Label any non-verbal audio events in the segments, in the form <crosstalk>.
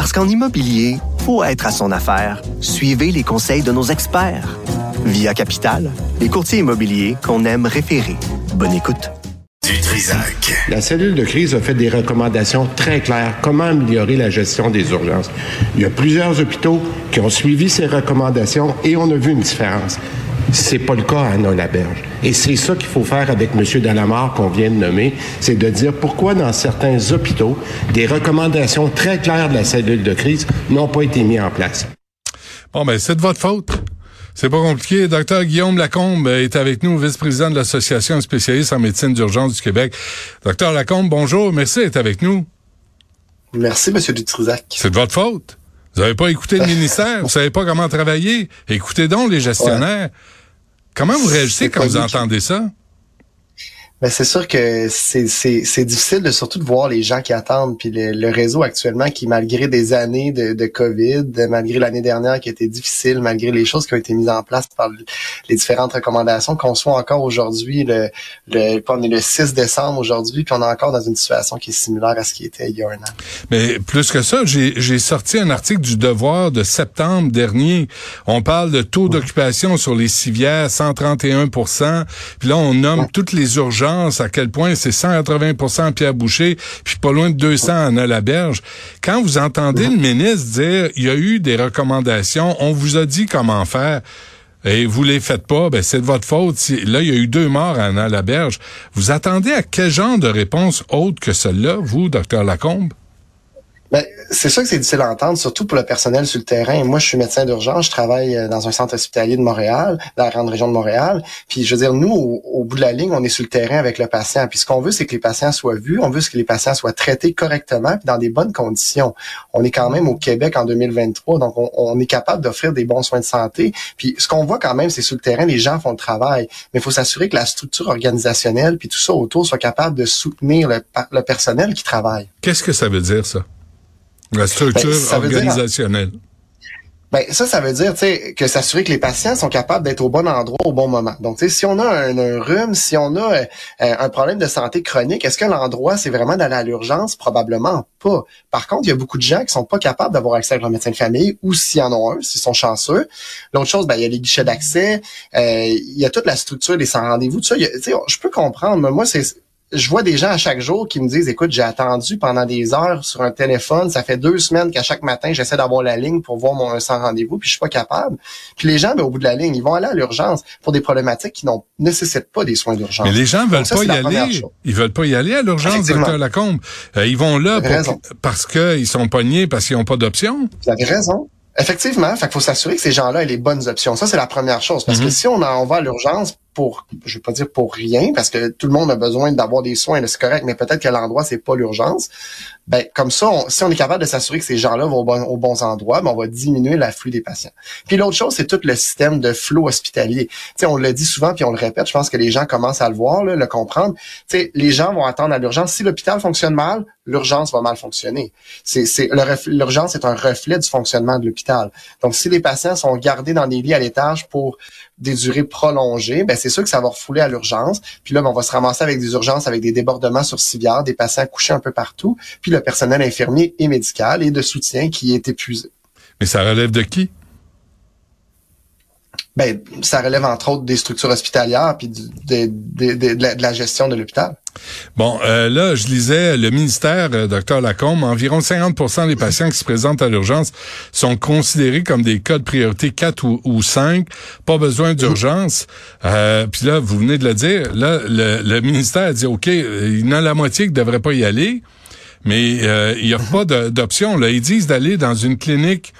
Parce qu'en immobilier, faut être à son affaire. Suivez les conseils de nos experts. Via Capital, les courtiers immobiliers qu'on aime référer. Bonne écoute. La cellule de crise a fait des recommandations très claires. Comment améliorer la gestion des urgences? Il y a plusieurs hôpitaux qui ont suivi ces recommandations et on a vu une différence. C'est pas le cas à Anna-Laberge. Et c'est ça qu'il faut faire avec M. Dalamar qu'on vient de nommer, c'est de dire pourquoi dans certains hôpitaux, des recommandations très claires de la cellule de crise n'ont pas été mises en place. Bon, ben, c'est de votre faute. C'est pas compliqué. Docteur Guillaume Lacombe est avec nous, vice-président de l'Association spécialiste en médecine d'urgence du Québec. Docteur Lacombe, bonjour. Merci d'être avec nous. Merci, Monsieur Dutrisac. C'est de votre faute. Vous n'avez pas écouté le ministère. <laughs> Vous savez pas comment travailler. Écoutez donc les gestionnaires. Comment vous réagissez quand vous entendez ça? Ben c'est sûr que c'est, c'est, c'est difficile de surtout de voir les gens qui attendent puis le, réseau actuellement qui malgré des années de, de Covid, malgré l'année dernière qui a été difficile, malgré les choses qui ont été mises en place par les différentes recommandations, qu'on soit encore aujourd'hui le, le on est le 6 décembre aujourd'hui puis on est encore dans une situation qui est similaire à ce qui était il y a un an. Mais plus que ça, j'ai, j'ai sorti un article du Devoir de septembre dernier. On parle de taux d'occupation sur les civières 131% puis là on nomme toutes les urgences à quel point c'est 180% Pierre Boucher, puis pas loin de 200 à la Berge. Quand vous entendez le ministre dire, il y a eu des recommandations, on vous a dit comment faire, et vous les faites pas, ben c'est de votre faute. Là, il y a eu deux morts à la Berge. Vous attendez à quel genre de réponse autre que celle-là, vous, docteur Lacombe? Ben, c'est sûr que c'est difficile à entendre, surtout pour le personnel sur le terrain. Moi, je suis médecin d'urgence, je travaille euh, dans un centre hospitalier de Montréal, dans la grande région de Montréal. Puis, je veux dire, nous, au, bout de la ligne, on est sur le terrain avec le patient. Puis, ce qu'on veut, c'est que les patients soient vus, on veut que les patients soient traités correctement, puis dans des bonnes conditions. On est quand même au Québec en 2023, donc on, est capable d'offrir des bons soins de santé. Puis, ce qu'on voit quand même, c'est sur le terrain, les gens font le travail, mais il faut s'assurer que la structure organisationnelle, puis tout ça autour, soit capable de soutenir le, le personnel qui travaille. Qu'est-ce que ça veut dire, ça? La structure ben, organisationnelle. Ben, ça, ça veut dire que s'assurer que les patients sont capables d'être au bon endroit au bon moment. Donc, si on a un, rhume, si on a euh, un problème de santé chronique, est-ce que l'endroit, c'est vraiment d'aller à l'urgence? Probablement pas. Par contre, il y a beaucoup de gens qui sont pas capables d'avoir accès à leur médecin de famille ou s'ils en ont un, s'ils sont chanceux. L'autre chose, ben, il y a les guichets d'accès, euh, il y a toute la structure des sans rendez-vous. Tout ça, je peux comprendre, mais moi, c'est je vois des gens à chaque jour qui me disent, écoute, j'ai attendu pendant des heures sur un téléphone. Ça fait deux semaines qu'à chaque matin, j'essaie d'avoir la ligne pour voir mon sans rendez-vous, puis je suis pas capable. Puis les gens, ben, au bout de la ligne, ils vont aller à l'urgence pour des problématiques qui n'ont nécessitent pas des soins d'urgence. Mais les gens veulent pas y aller. Ils veulent pas y aller à l'urgence, docteur Lacombe. Euh, ils vont là parce qu'ils sont pognés, parce qu'ils n'ont pas d'option. Vous avez raison. Effectivement, il faut s'assurer que ces gens-là aient les bonnes options. Ça, c'est la première chose. Parce que mhm. si on, en, va à l'urgence pour, je vais pas dire pour rien, parce que tout le monde a besoin d'avoir des soins, c'est correct, mais peut-être que l'endroit, c'est pas l'urgence. Ben, comme ça, si on est capable de s'assurer que ces gens-là vont aux bons, endroits, ben, on va diminuer l'afflux des patients. Puis l'autre chose, c'est tout le système de flot hospitalier. sais, on le dit souvent, puis on le répète, je pense que les gens commencent à le voir, le comprendre. sais, les gens vont attendre à l'urgence. Si l'hôpital fonctionne mal, l'urgence va mal fonctionner. C'est, l'urgence est un reflet du fonctionnement de l'hôpital. Donc, si les patients sont gardés dans des lits à l'étage pour des durées prolongées, ben c'est sûr que ça va refouler à l'urgence. Puis là, ben, on va se ramasser avec des urgences, avec des débordements sur civière, des patients couchés un peu partout, puis le personnel infirmier et médical et de soutien qui est épuisé. Mais ça relève de qui? Ben, ça relève entre autres des structures hospitalières puis de, la, gestion de l'hôpital. Bon, euh, là, je lisais le ministère, euh, docteur Lacombe, environ 50% des patients qui se présentent à l'urgence sont considérés comme des cas de priorité 4 ou, 5, pas besoin d'urgence. Euh, puis là, vous venez de le dire, là, le, ministère a dit, OK, il y en a la moitié qui ne devrait pas y aller, mais il n'y a pas d'option. Là, ils disent d'aller dans une clinique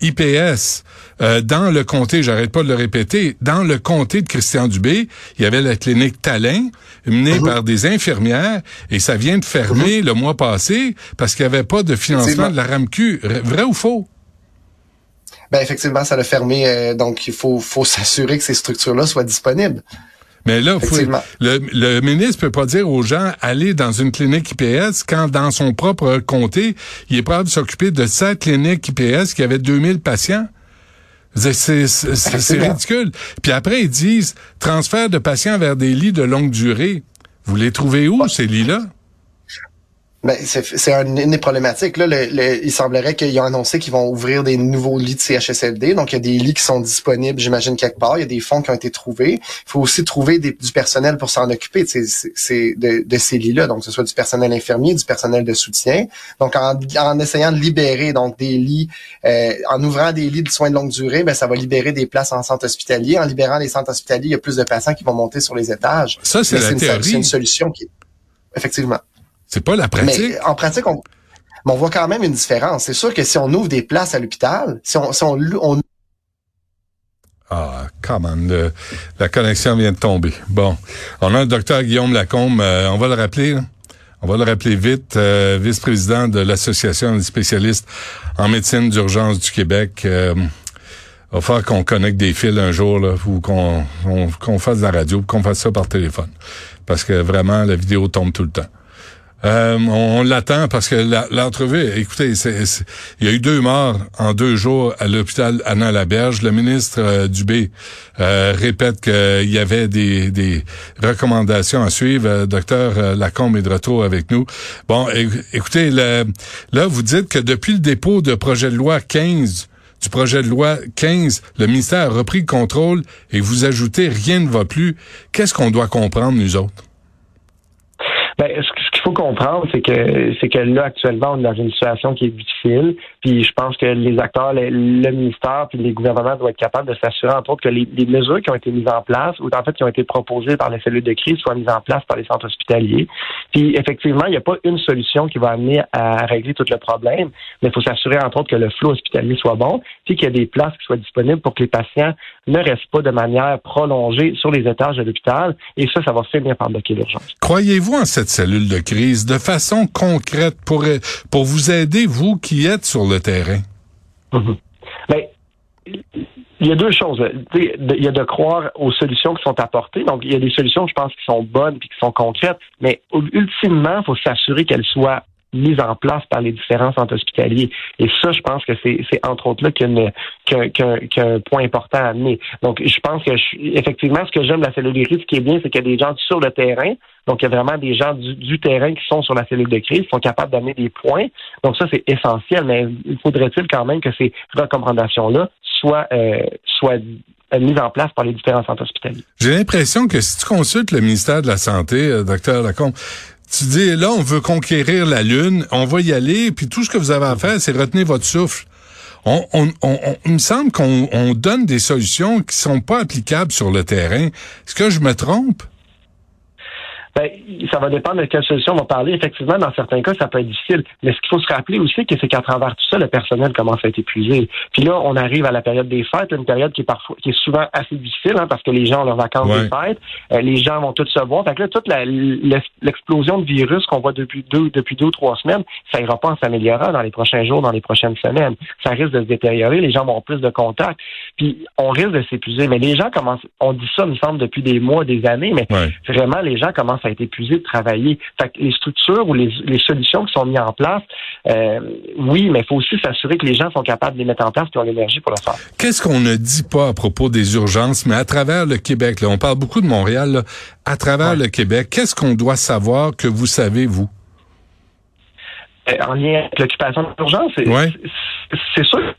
IPS euh, dans le comté, j'arrête pas de le répéter, dans le comté de Christian Dubé, il y avait la clinique Talin, menée uh-huh. par des infirmières, et ça vient de fermer uh-huh. le mois passé parce qu'il n'y avait pas de financement de la RAMQ. Vrai ou faux? Ben effectivement, ça l'a fermé. Euh, donc, il faut, faut <laughs> s'assurer que ces structures-là soient disponibles. Mais là, le, le ministre peut pas dire aux gens allez dans une clinique IPS quand dans son propre comté, il est prêt de s'occuper de cette clinique IPS qui avait 2000 patients. C'est ridicule. Puis après, ils disent transfert de patients vers des lits de longue durée. Vous les trouvez où, ces lits-là? Ben, c'est une des problématiques. Là, il semblerait qu'ils ont annoncé qu'ils vont ouvrir des nouveaux lits de CHSLD. Donc, il y a des lits qui sont disponibles, j'imagine, quelque part. Il y a des fonds qui ont été trouvés. Il faut aussi trouver du personnel pour s'en occuper de, ces, de, ces lits-là. Donc, que ce soit du personnel infirmier, du personnel de soutien. Donc, en, essayant de libérer donc des lits, euh, en ouvrant des lits de soins de longue durée, ben, ça va libérer des places en centre hospitalier. En libérant les centres hospitaliers, il y a plus de patients qui vont monter sur les étages. Ça, c'est la théorie. C'est une solution qui... Effectivement. C'est pas la pratique. Mais en pratique, on, on voit quand même une différence. C'est sûr que si on ouvre des places à l'hôpital, si on, si on, on ah, come on, la connexion vient de tomber. Bon, on a le docteur Guillaume Lacombe, euh, on va le rappeler. On va le rappeler vite, euh, vice-président de l'Association des spécialistes en médecine d'urgence du Québec. Euh, va falloir qu'on connecte des fils un jour, là, ou qu'on qu'on fasse de la radio, qu'on fasse ça par téléphone. Parce que vraiment, la vidéo tombe tout le temps. Euh, on, l'attend parce que l'entrevue, écoutez, il y a eu deux morts en deux jours à l'hôpital Anna Laberge. Le ministre euh, Dubé euh, répète qu'il y avait des, des, recommandations à suivre. Euh, docteur Lacombe est de retour avec nous. Bon, écoutez, là, vous dites que depuis le dépôt de projet de loi 15 du projet de loi 15, le ministère a repris le contrôle et vous ajoutez rien ne va plus. Qu'est-ce qu'on doit comprendre, nous autres? Ben, faut comprendre, c'est que c'est que là actuellement on est dans une situation qui est difficile. Puis je pense que les acteurs, le, ministère, puis les gouvernements doivent être capables de s'assurer entre autres que les, mesures qui ont été mises en place ou en fait qui ont été proposées par les cellules de crise soient mises en place par les centres hospitaliers. Puis effectivement, il n'y a pas une solution qui va amener à régler tout le problème, mais il faut s'assurer entre autres que le flot hospitalier soit bon, puis qu'il y a des places qui soient disponibles pour que les patients ne restent pas de manière prolongée sur les étages de l'hôpital. Et ça, ça va finir par bloquer l'urgence. Croyez-vous en cette cellule de crise? De façon concrète pour, pour vous aider, vous qui êtes sur le terrain? Mhm. Ben, il y a deux choses. Il y a de croire aux solutions qui sont apportées. Donc, il y a des solutions, je pense, qui sont bonnes et qui sont concrètes. Mais ultimement, il faut s'assurer qu'elles soient mise en place par les différents centres hospitaliers. Et ça, je pense que c'est, entre autres là qu'il y a, un point important à amener. Donc, je pense que effectivement, ce que j'aime de la cellule de crise, ce qui est bien, c'est qu'il y a des gens sur le terrain. Donc, il y a vraiment des gens du, terrain qui sont sur la cellule de crise, qui sont capables d'amener des points. Donc, ça, c'est essentiel. Mais il faudrait-il quand même que ces recommandations-là soient, euh, soient mises en place par les différents centres hospitaliers? J'ai l'impression que si tu consultes le ministère de la Santé, euh, docteur Lacombe, tu dis, là, on veut conquérir la Lune, on va y aller, puis tout ce que vous avez à faire, c'est retenir votre souffle. On, on, on, il me semble qu'on donne des solutions qui sont pas applicables sur le terrain. Est-ce que je me trompe? Ben, ça va dépendre de quelle solution on va parler. Effectivement, dans certains cas, ça peut être difficile. Mais ce qu'il faut se rappeler aussi, c'est qu'à travers tout ça, le personnel commence à être épuisé. Puis là, on arrive à la période des fêtes, une période qui est parfois, qui est souvent assez difficile, hein, parce que les gens ont leurs vacances des fêtes, euh, les gens vont tous se voir. Fait que là, toute l'explosion de virus qu'on voit depuis deux, depuis deux ou trois semaines, ça ira pas en s'améliorant dans les prochains jours, dans les prochaines semaines. Ça risque de se détériorer. Les gens vont avoir plus de contacts. Puis on risque de s'épuiser. Mais les gens commencent, on dit ça, il me semble, depuis des mois, des années, mais vraiment, les gens commencent a été épuisé de travailler. Fait que les structures ou les, solutions qui sont mises en place, euh, oui, mais il faut aussi s'assurer que les gens sont capables de les mettre en place et ont l'énergie pour le faire. Qu'est-ce qu'on ne dit pas à propos des urgences, mais à travers le Québec, là, on parle beaucoup de Montréal, à travers le Québec, qu'est-ce qu'on doit savoir que vous savez, vous? Euh, en lien avec l'occupation d'urgence, c'est sûr.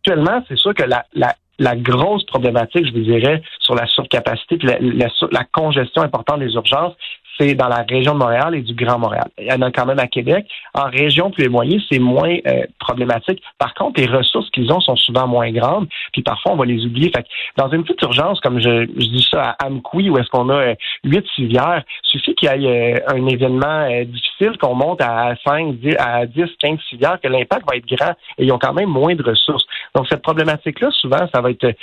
Actuellement, c'est sûr que la, la la grosse problématique, je vous dirais, sur la surcapacité, la, congestion importante des urgences, c'est dans la région de Montréal et du Grand Montréal. Il y en a quand même à Québec. En région plus éloignée, c'est moins euh, problématique. Par contre, les ressources qu'ils ont sont souvent moins grandes, puis parfois on va les oublier. Fait que dans une petite urgence, comme je, je dis ça à Amqui, où est-ce qu'on a euh, huit civières, suffit qu'il y ait euh, un événement difficile, qu'on monte à 5, 10, à 10, 15 civières, que l'impact va être grand et ils ont quand même moins de ressources. Donc cette problématique-là, souvent, ça va être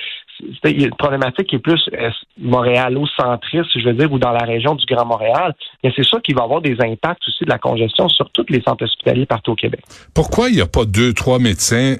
une problématique qui est plus montréalo-centriste, je veux dire, ou dans la région du Grand Montréal mais c'est sûr qu'il va avoir des impacts aussi de la congestion sur tous les centres hospitaliers partout au Québec. Pourquoi il n'y a pas deux, trois médecins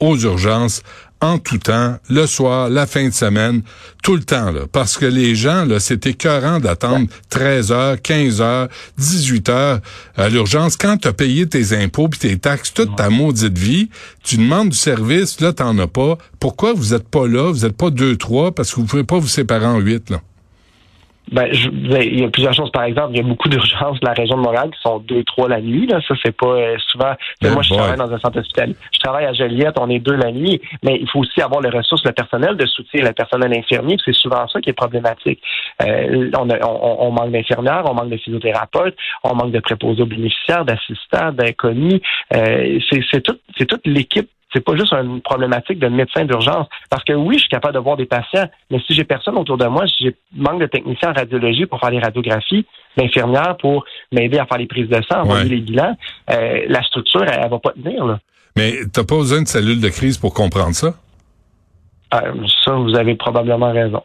aux urgences en tout temps, le soir, la fin de semaine, tout le temps, là. Parce que les gens, là, c'est écœurant d'attendre 13 heures, 15 heures, 18 heures à l'urgence. Quand tu as payé tes impôts puis tes taxes toute ta maudite vie, tu demandes du service, là, t'en as pas. Pourquoi vous êtes pas là? Vous êtes pas deux, trois, parce que vous pouvez pas vous séparer en huit, là. Ben, je, ben, il y a plusieurs choses. Par exemple, il y a beaucoup d'urgences de la région de Montréal qui sont deux, trois la nuit. Là. Ça, c'est pas euh, souvent. Moi, je travaille dans un centre hospitalier. Je travaille à Joliette, on est deux la nuit, mais il faut aussi avoir les ressources, le personnel de soutien, le personnel infirmier. C'est souvent ça qui est problématique. Euh, on, on, manque d'infirmières, on manque de physiothérapeutes, on manque de préposés aux bénéficiaires, d'assistants, d'inconnus. Euh, c'est tout, c'est toute l'équipe c'est pas juste une problématique de médecin d'urgence. Parce que oui, je suis capable de voir des patients, mais si j'ai personne autour de moi, si j'ai manque de techniciens en radiologie pour faire les radiographies, d'infirmières pour m'aider à faire les prises de sang, envoyer les bilans, euh, la structure, elle, va pas tenir. Là. Mais t'as pas besoin de cellule de crise pour comprendre ça? Euh, ça, vous avez probablement raison.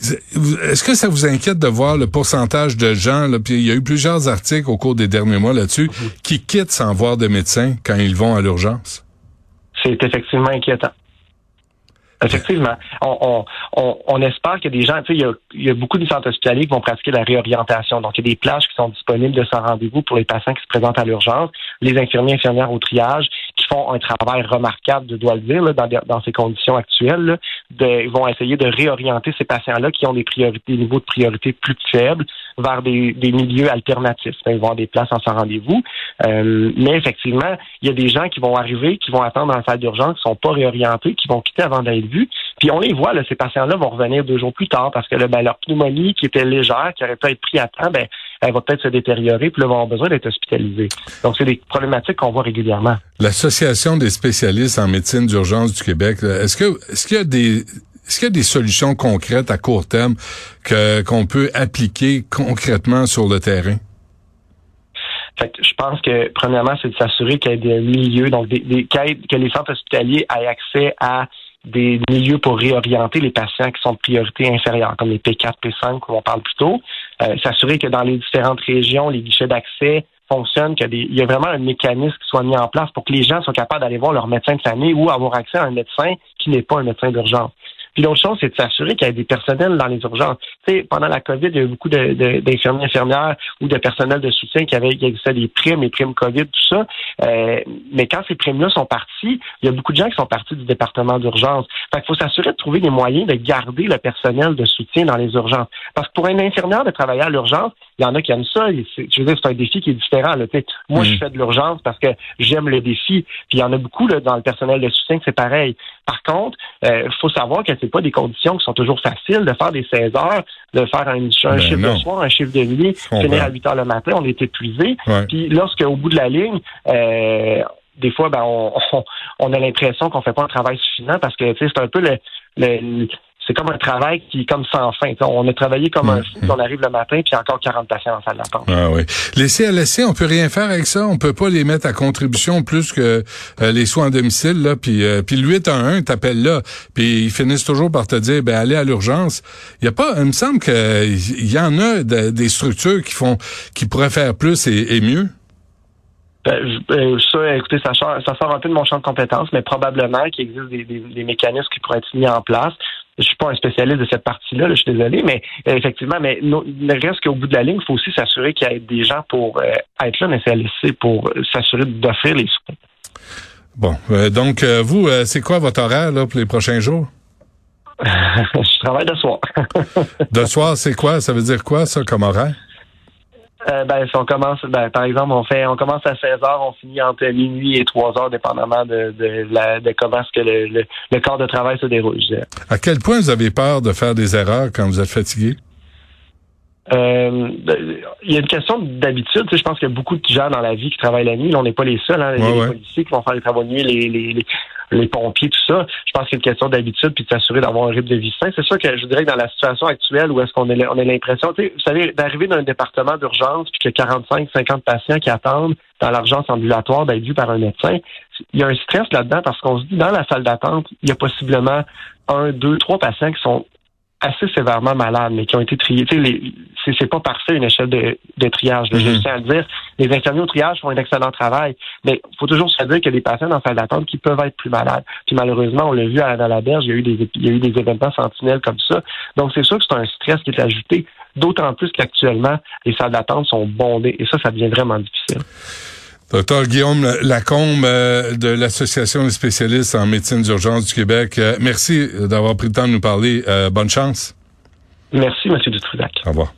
Est-ce que ça vous inquiète de voir le pourcentage de gens, là, puis il y a eu plusieurs articles au cours des derniers mois là-dessus, mhm. qui quittent sans voir de médecin quand ils vont à l'urgence? C'est effectivement inquiétant. Effectivement. On, on, on, espère qu'il y a des gens, tu sais, il y a, il y a beaucoup de centres hospitaliers qui vont pratiquer la réorientation. Donc, il y a des plages qui sont disponibles de sans rendez-vous pour les patients qui se présentent à l'urgence, les infirmiers infirmières au triage, font un travail remarquable, je dois le dire, là, dans, dans, ces conditions actuelles. De, ils vont essayer de réorienter ces patients-là qui ont des priorités, des niveaux de priorité plus faibles vers des, milieux alternatifs. Ils vont avoir des places en sans rendez-vous. Euh, mais effectivement, il y a des gens qui vont arriver, qui vont attendre dans la salle d'urgence, qui sont pas réorientés, qui vont quitter avant d'être vus. Puis on les voit, là, ces patients-là vont revenir deux jours plus tard parce que là, ben, leur pneumonie qui était légère, qui aurait pu être pris à temps, ben, elle va peut-être se détériorer, puis là, vont avoir besoin d'être hospitalisés. Donc, c'est des problématiques qu'on voit régulièrement. L'Association des spécialistes en médecine d'urgence du Québec, est-ce que est-ce qu'il y a des est-ce qu'il y a des solutions concrètes à court terme que qu'on peut appliquer concrètement sur le terrain? Fait je pense que premièrement, c'est de s'assurer qu'il y ait des milieux, donc des, des que les centres hospitaliers aient accès à des milieux pour réorienter les patients qui sont de priorité inférieure, comme les P4, P5, comme on parle plus tôt. Euh, s'assurer que dans les différentes régions, les guichets d'accès fonctionnent, qu'il y a vraiment un mécanisme qui soit mis en place pour que les gens soient capables d'aller voir leur médecin de famille ou avoir accès à un médecin qui n'est pas un médecin d'urgence. Puis l'autre chose, c'est de s'assurer qu'il y a des personnels dans les urgences. Tu sais, pendant la COVID, il y a eu beaucoup d'infirmiers, infirmières ou de personnel de soutien qui avaient des primes, les primes COVID, tout ça. Euh, mais quand ces primes-là sont parties, il y a beaucoup de gens qui sont partis du département d'urgence. Fait qu'il faut s'assurer de trouver des moyens de garder le personnel de soutien dans les urgences. Parce que pour un infirmière de travailler à l'urgence, il y en a qui aiment ça. Je veux dire, c'est un défi qui est différent. Là. Moi, je mm. fais de l'urgence parce que j'aime le défi. Puis il y en a beaucoup là, dans le personnel de soutien que c'est pareil. Par contre, il euh, faut savoir que c'est pas des conditions qui sont toujours faciles de faire des 16 heures, de faire un, un ben chiffre de soir, un chiffre de nuit, finir à 8 heures le matin, on est épuisé. Puis lorsque au bout de la ligne, euh, des fois, ben, on, <laughs> on, a l'impression qu'on fait pas un travail suffisant parce que c'est un peu le, le, c'est comme un travail qui est comme sans fin. on a travaillé comme un fou, on arrive le matin, puis encore 40 patients en salle d'attente. Ah oui. Les CLSC, on peut rien faire avec ça. On peut pas les mettre à contribution plus que euh, les soins à domicile. Là, puis, euh, puis le 8 à 1, t'appelles là, puis ils finissent toujours par te dire, ben allez à l'urgence. Il y a pas, il me semble qu'il y en a des structures qui font, qui pourraient faire plus et, mieux. Ben, ben, ça, écoutez, ça sort, ça sort un peu de mon champ de compétences, mais probablement qu'il existe des, des, mécanismes qui pourraient être mis en place je suis pas un spécialiste de cette partie-là, je suis désolé, mais euh, effectivement, mais ne reste qu'au bout de la ligne, il faut aussi s'assurer qu'il y ait des gens pour euh, être là, mais c'est pour s'assurer d'offrir les soins. Bon, euh, donc vous, c'est quoi votre horaire là, pour les prochains jours? <laughs> je travaille de soir. de soir, c'est quoi? Ça veut dire quoi, ça, comme horaire? Euh, ben, si on commence, ben, par exemple, on fait, on commence à 16 heures, on finit entre minuit et 3 heures, dépendamment de, de, la, de comment ce que le, le, corps de travail se déroule. À quel point vous avez peur de faire des erreurs quand vous êtes fatigué? Euh, il y a une question d'habitude. Tu sais, je pense qu'il y a beaucoup de gens dans la vie qui travaillent la nuit. on n'est pas les seuls. Hein. Il y a les policiers qui vont faire les travaux de nuit, les, les, les pompiers, tout ça. Je pense y a une question d'habitude puis de s'assurer d'avoir un rythme de vie sain. C'est sûr que je dirais que dans la situation actuelle où est-ce qu'on a, on a l'impression, tu sais, vous savez, d'arriver dans un département d'urgence puis qu'il y a 45, 50 patients qui attendent dans l'urgence ambulatoire d'être vus par un médecin, il y a un stress là-dedans parce qu'on se dit dans la salle d'attente, il y a possiblement un, deux, trois patients qui sont assez sévèrement malades, mais qui ont été triés. Tu sais, c'est pas parfait une échelle de, de triage. Je mhm. tiens à le dire. Les infirmiers au triage font un excellent travail, mais il faut toujours se dire qu'il y a des patients en salle d'attente qui peuvent être plus malades. Puis malheureusement, on l'a vu à, dans la berge, il y a eu des il y a eu des événements sentinelles comme ça. Donc c'est sûr que c'est un stress qui est ajouté, d'autant plus qu'actuellement les salles d'attente sont bondées et ça, ça devient vraiment difficile. Docteur Guillaume Lacombe euh, de l'Association des spécialistes en médecine d'urgence du Québec, euh, merci d'avoir pris le temps de nous parler. Euh, bonne chance. Merci, M. Dutrudac. Au revoir.